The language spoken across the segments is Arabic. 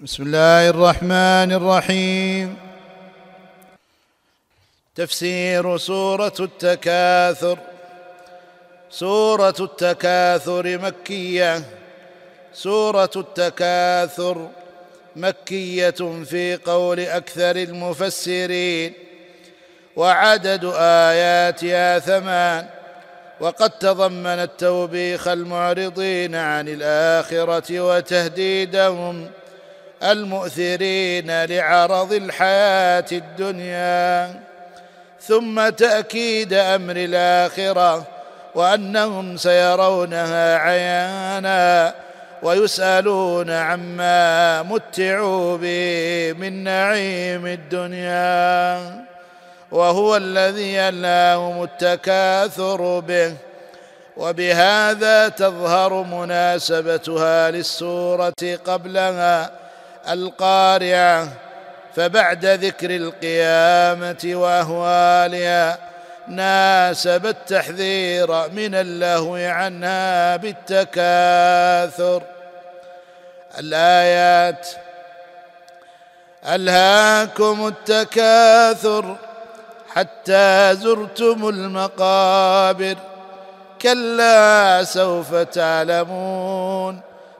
بسم الله الرحمن الرحيم. تفسير سورة التكاثر. سورة التكاثر مكية. سورة التكاثر مكية في قول أكثر المفسرين. وعدد آياتها ثمان. وقد تضمنت توبيخ المعرضين عن الآخرة وتهديدهم. المؤثرين لعرض الحياة الدنيا ثم تأكيد أمر الآخرة وأنهم سيرونها عيانا ويسألون عما متعوا به من نعيم الدنيا. وهو الذي ألاهم التكاثر به وبهذا تظهر مناسبتها للسورة قبلها القارعة فبعد ذكر القيامة واهوالها ناسب التحذير من اللهو عنها بالتكاثر. الآيات ألهاكم التكاثر حتى زرتم المقابر كلا سوف تعلمون.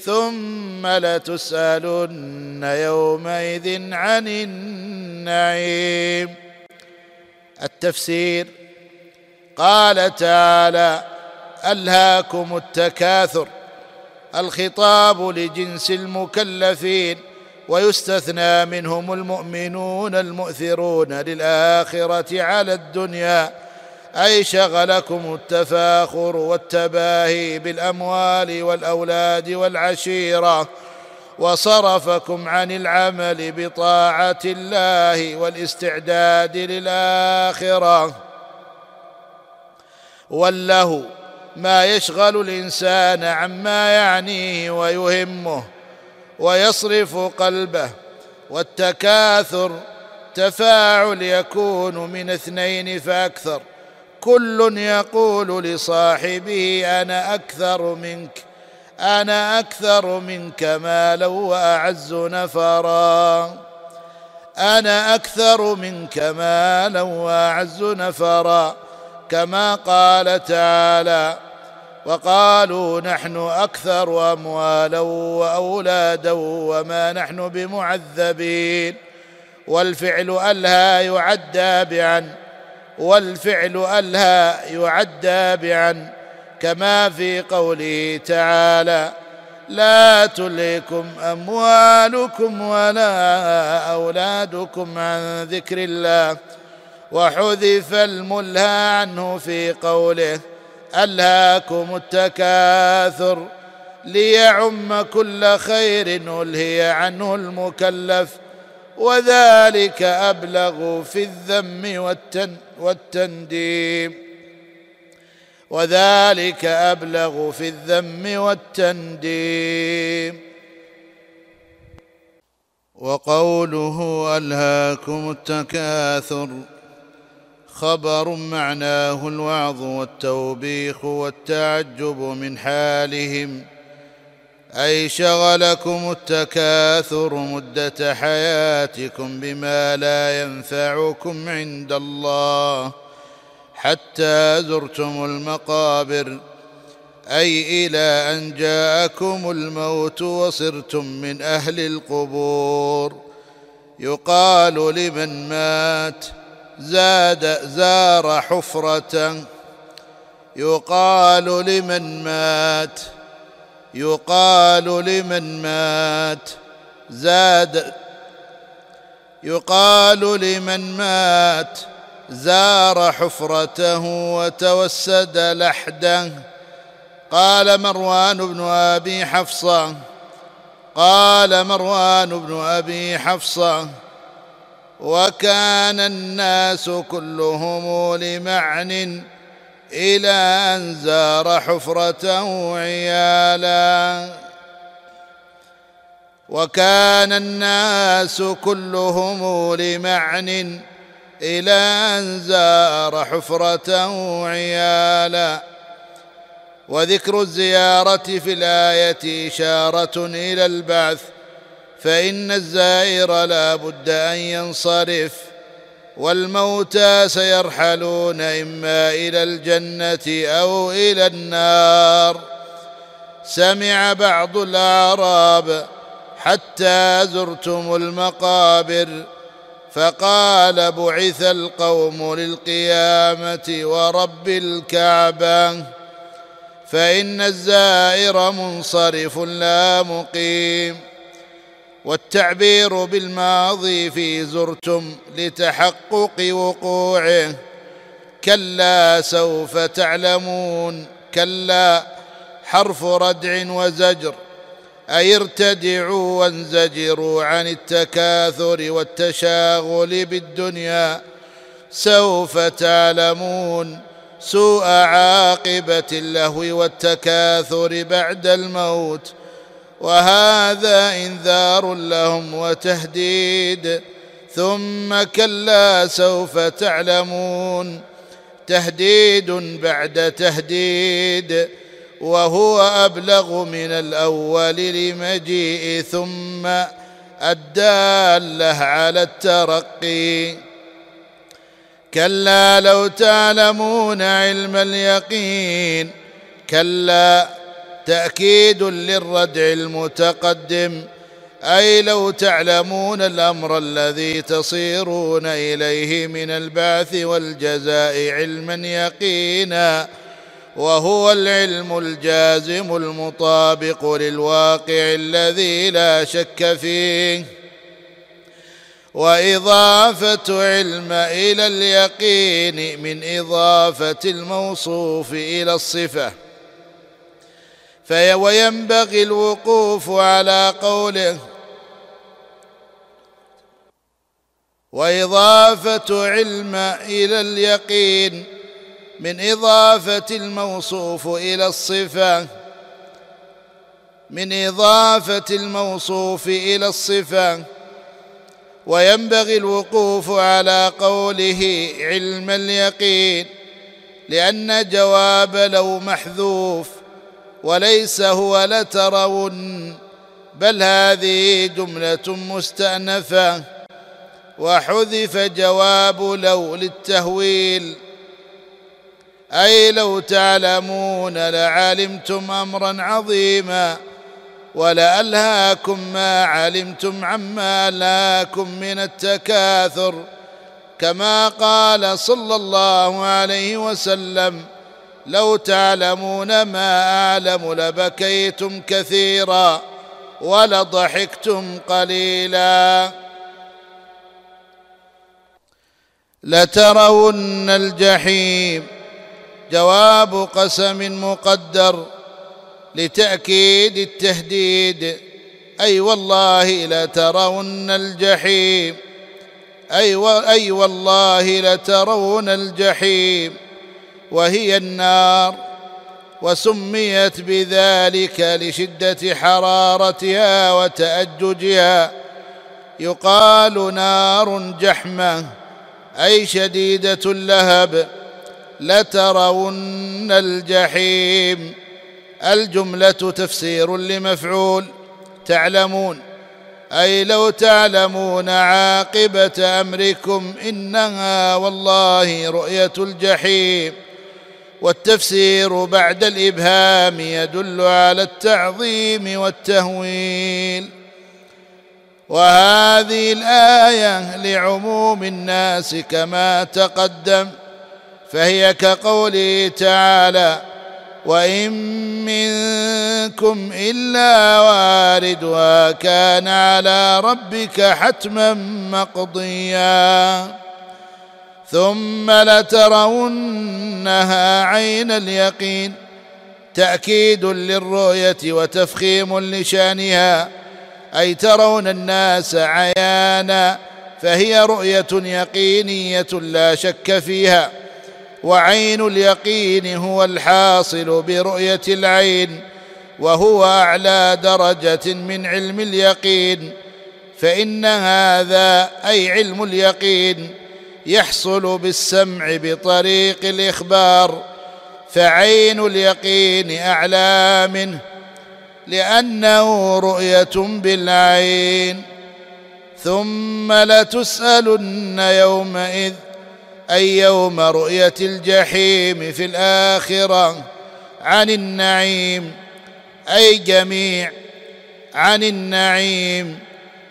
ثم لتسألن يومئذ عن النعيم. التفسير قال تعالى ألهاكم التكاثر الخطاب لجنس المكلفين ويستثنى منهم المؤمنون المؤثرون للآخرة على الدنيا. أي شغلكم التفاخر والتباهي بالأموال والأولاد والعشيرة وصرفكم عن العمل بطاعة الله والاستعداد للآخرة. والله ما يشغل الإنسان عما يعنيه ويهمه ويصرف قلبه والتكاثر تفاعل يكون من اثنين فأكثر. كل يقول لصاحبه أنا أكثر منك أنا أكثر منك مالا وأعز نفرا. أنا أكثر منك مالا وأعز نفرا كما قال تعالى وقالوا نحن أكثر أموالا وأولادا وما نحن بمعذبين. والفعل الها يعدى بعن. والفعل الها يعدى بعن كما في قوله تعالى لا تلهكم أموالكم ولا أولادكم عن ذكر الله وحذف الملهى عنه في قوله ألهاكم التكاثر ليعم كل خير ألهي عنه المكلف وذلك أبلغ في الذم والتن والتنديم. وذلك أبلغ في الذم والتنديم. وقوله ألهاكم التكاثر خبر معناه الوعظ والتوبيخ والتعجب من حالهم. أي شغلكم التكاثر مدة حياتكم بما لا ينفعكم عند الله حتى زرتم المقابر. أي إلى أن جاءكم الموت وصرتم من أهل القبور. يقال لمن مات زاد زار حفرة. يقال لمن مات يقال لمن مات. زاد. يقال لمن مات. زار حفرته وتوسد لحده. قال مروان بن أبي حفصة. قال مروان بن أبي حفصة. وكان الناس كلهم لمعن إلى أن زار حفرته عيالا وكان الناس كلهم لمعن إلى أن زار حفرته عيالا وذكر الزيارة في الآية إشارة إلى البعث فإن الزائر لا بد أن ينصرف. والموتى سيرحلون إما إلى الجنة أو إلى النار. سمع بعض الأعراب حتى زرتم المقابر فقال بعث القوم للقيامة ورب الكعبة. فإن الزائر منصرف لا مقيم. والتعبير بالماضي في زرتم لتحقق وقوعه. كلا سوف تعلمون. كلا حرف ردع وزجر. أي ارتدعوا وانزجروا عن التكاثر والتشاغل بالدنيا. سوف تعلمون سوء عاقبة اللهو والتكاثر بعد الموت. وهذا إنذار لهم وتهديد. ثم كلا سوف تعلمون. تهديد بعد تهديد. وهو أبلغ من الأول لمجيء. ثم الدالة على الترقي. كلا لو تعلمون علم اليقين. كلا تأكيد للردع المتقدم. أي لو تعلمون الأمر الذي تصيرون إليه من البعث والجزاء علما يقينا وهو العلم الجازم المطابق للواقع الذي لا شك فيه. وإضافة علم إلى اليقين من إضافة الموصوف إلى الصفة. في وينبغي الوقوف على قوله وإضافة علم إلى اليقين من إضافة الموصوف إلى الصفة من إضافة الموصوف إلى الصفة وينبغي الوقوف على قوله علم اليقين لأن جواب لو محذوف وليس هو لترون بل هذه جملة مستأنفة. وحذف جواب لو للتهويل. أي لو تعلمون لعلمتم أمرا عظيما ولألهاكم ما علمتم عما ألهاكم من التكاثر. كما قال صلى الله عليه وسلم لو تعلمون ما أعلم لبكيتم كثيرا ولضحكتم قليلا. لترون الجحيم جواب قسم مقدر لتأكيد التهديد. أي والله لترون الجحيم. أي, أي والله لترون الجحيم. وهي النار وسميت بذلك لشدة حرارتها وتأججها. يقال نار جحمة أي شديدة اللهب. لترون الجحيم. الجملة تفسير لمفعول. تعلمون. أي لو تعلمون عاقبة أمركم إنها والله رؤية الجحيم. والتفسير بعد الإبهام يدل على التعظيم والتهويل. وهذه الآية لعموم الناس كما تقدم فهي كقوله تعالى وإن منكم إلا واردها كان على ربك حتما مقضيا ثم لترونها عين اليقين تأكيد للرؤية وتفخيم لشانها أي ترون الناس عيانا فهي رؤية يقينية لا شك فيها وعين اليقين هو الحاصل برؤية العين وهو أعلى درجة من علم اليقين فإن هذا أي علم اليقين. يحصل بالسمع بطريق الإخبار فعين اليقين أعلى منه لأنه رؤية بالعين. ثم لتسألن يومئذ أي يوم رؤية الجحيم في الآخرة؟ عن النعيم أي جميع؟ عن النعيم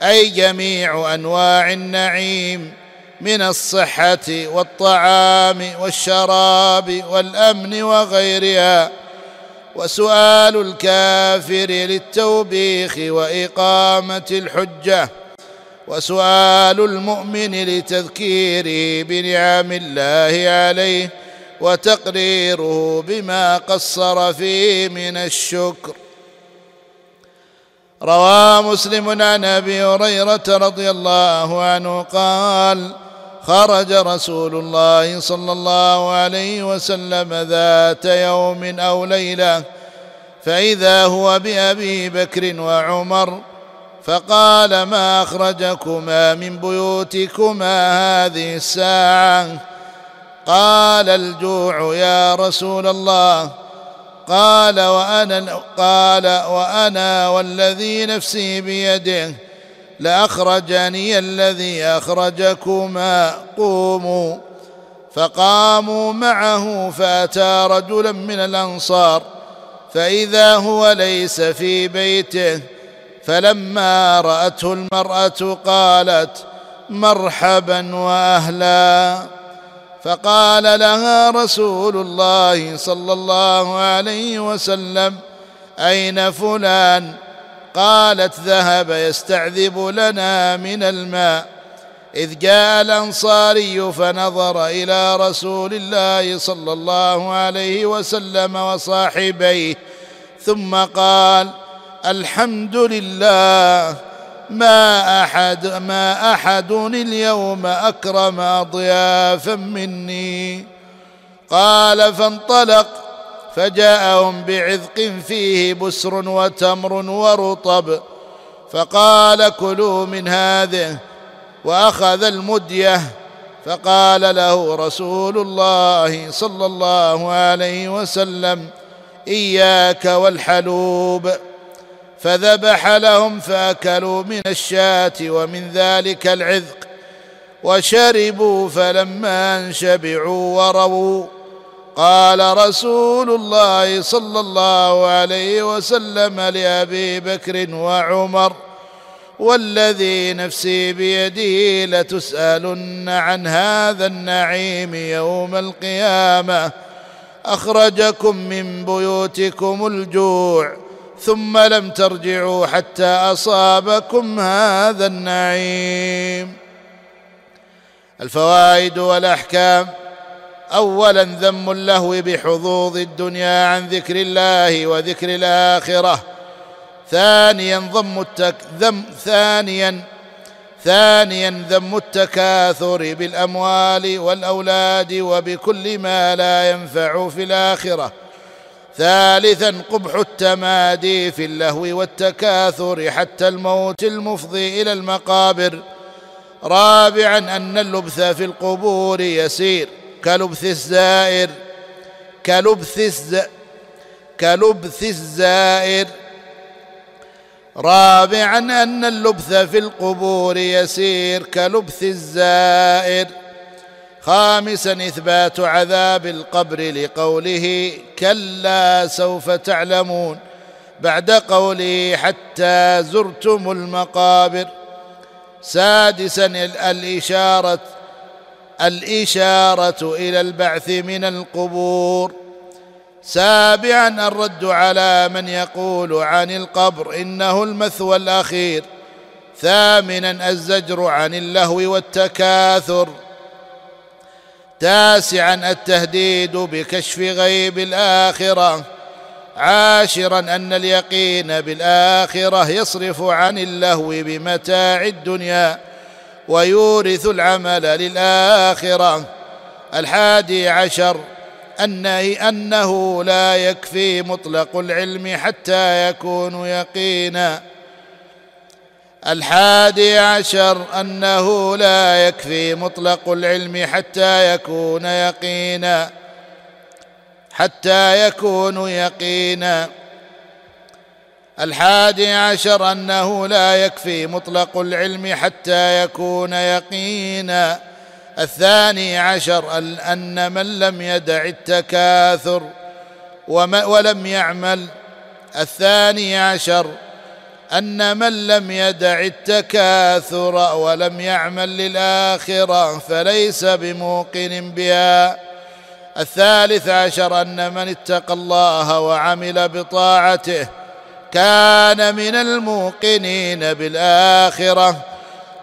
أي جميع أنواع النعيم؟ من الصحة والطعام والشراب والأمن وغيرها وسؤال الكافر للتوبيخ وإقامة الحجة وسؤال المؤمن لتذكيره بنعم الله عليه وتقريره بما قصر فيه من الشكر. روى مسلم عن أبي هريرة رضي الله عنه قال خرج رسول الله صلى الله عليه وسلم ذات يوم أو ليلة فإذا هو بأبي بكر وعمر فقال ما أخرجكما من بيوتكما هذه الساعة؟ قال الجوع يا رسول الله. قال وأنا قال وأنا والذي نفسي بيده. لأخرجني الذي أخرجكما. قوموا. فقاموا معه فأتى رجلا من الأنصار. فإذا هو ليس في بيته فلما رأته المرأة قالت مرحبا وأهلا. فقال لها رسول الله صلى الله عليه وسلم أين فلان؟ قالت ذهب يستعذب لنا من الماء. إذ جاء الأنصاري فنظر إلى رسول الله صلى الله عليه وسلم وصاحبيه ثم قال الحمد لله ما أحد ما أحد اليوم أكرم أضيافا مني. قال فانطلق. فجاءهم بعذق فيه بسر وتمر ورطب فقال كلوا من هذه وأخذ المدية فقال له رسول الله صلى الله عليه وسلم إياك والحلوب فذبح لهم فأكلوا من الشاة ومن ذلك العذق وشربوا فلما انشبعوا ورووا قال رسول الله صلى الله عليه وسلم لأبي بكر وعمر والذي نفسي بيده لتسألن عن هذا النعيم يوم القيامة. أخرجكم من بيوتكم الجوع ثم لم ترجعوا حتى أصابكم هذا النعيم. الفوائد والأحكام. اولا ذم اللهو بحظوظ الدنيا عن ذكر الله وذكر الآخرة. ثانيا ضم التك ذم ثانيا ثانيا ذم التكاثر بالأموال والأولاد وبكل ما لا ينفع في الآخرة. ثالثا قبح التمادي في اللهو والتكاثر حتى الموت المفضي إلى المقابر. رابعا أن اللبث في القبور يسير. كلبث الزائر كلبث الز... كلبث الزائر. رابعا أن اللبث في القبور يسير كلبث الزائر. خامسا إثبات عذاب القبر لقوله كلا سوف تعلمون بعد قوله حتى زرتم المقابر. سادسا الإشارة الإشارة إلى البعث من القبور. سابعا الرد على من يقول عن القبر إنه المثوى الأخير. ثامنا الزجر عن اللهو والتكاثر. تاسعا التهديد بكشف غيب الآخرة. عاشرا أن اليقين بالآخرة يصرف عن اللهو بمتاع الدنيا. ويورث العمل للآخرة. الحادي عشر أنه, أنه لا يكفي مطلق العلم حتى يكون يقينا. الحادي عشر أنه لا يكفي مطلق العلم حتى يكون يقينا. حتى يكون يقينا. الحادي عشر أنه لا يكفي مطلق العلم حتى يكون يقينا. الثاني عشر أن من لم يدع التكاثر ولم يعمل. الثاني عشر أن من لم يدع التكاثر ولم يعمل للآخرة فليس بموقن بها. الثالث عشر أن من اتقى الله وعمل بطاعته كان من الموقنين بالآخرة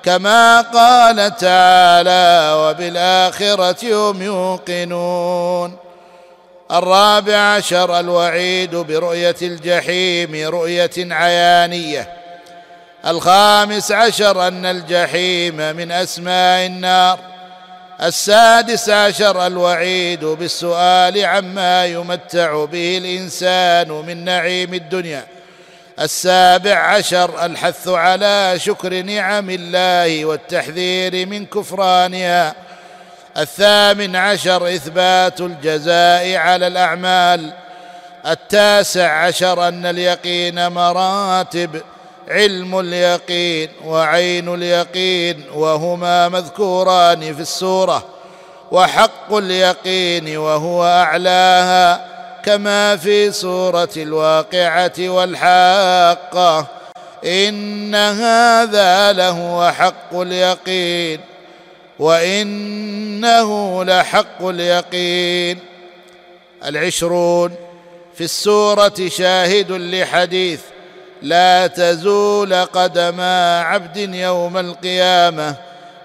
كما قال تعالى وبالآخرة هم يوقنون. الرابع عشر الوعيد برؤية الجحيم رؤية عيانية. الخامس عشر أن الجحيم من أسماء النار. السادس عشر الوعيد بالسؤال عما يمتع به الإنسان من نعيم الدنيا. السابع عشر الحث على شكر نعم الله والتحذير من كفرانها. الثامن عشر إثبات الجزاء على الأعمال. التاسع عشر أن اليقين مراتب علم اليقين وعين اليقين وهما مذكوران في السورة. وحق اليقين وهو أعلاها. كما في سورة الواقعة والحاقة. إن هذا لهو حق اليقين. وإنه لحق اليقين. العشرون في السورة شاهد لحديث لا تزول قدم عبد يوم القيامة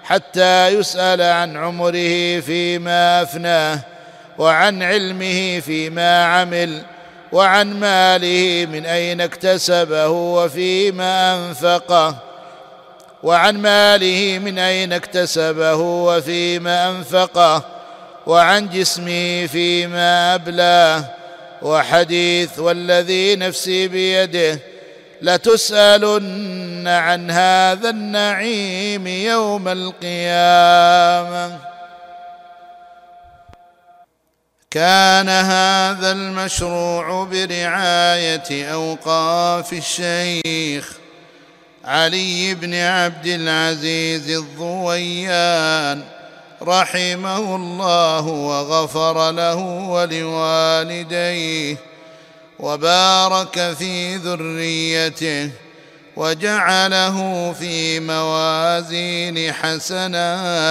حتى يسأل عن عمره فيما أفناه. وعن علمه فيما عمل وعن ماله من أين اكتسبه وفيما أنفقه وعن ماله من أين اكتسبه وفيما أنفقه وعن جسمه فيما أبلاه. وحديث والذي نفسي بيده لتسألن عن هذا النعيم يوم القيامة. كان هذا المشروع برعاية أوقاف الشيخ علي بن عبد العزيز الضويان رحمه الله وغفر له ولوالديه وبارك في ذريته وجعله في موازين حسناتهم.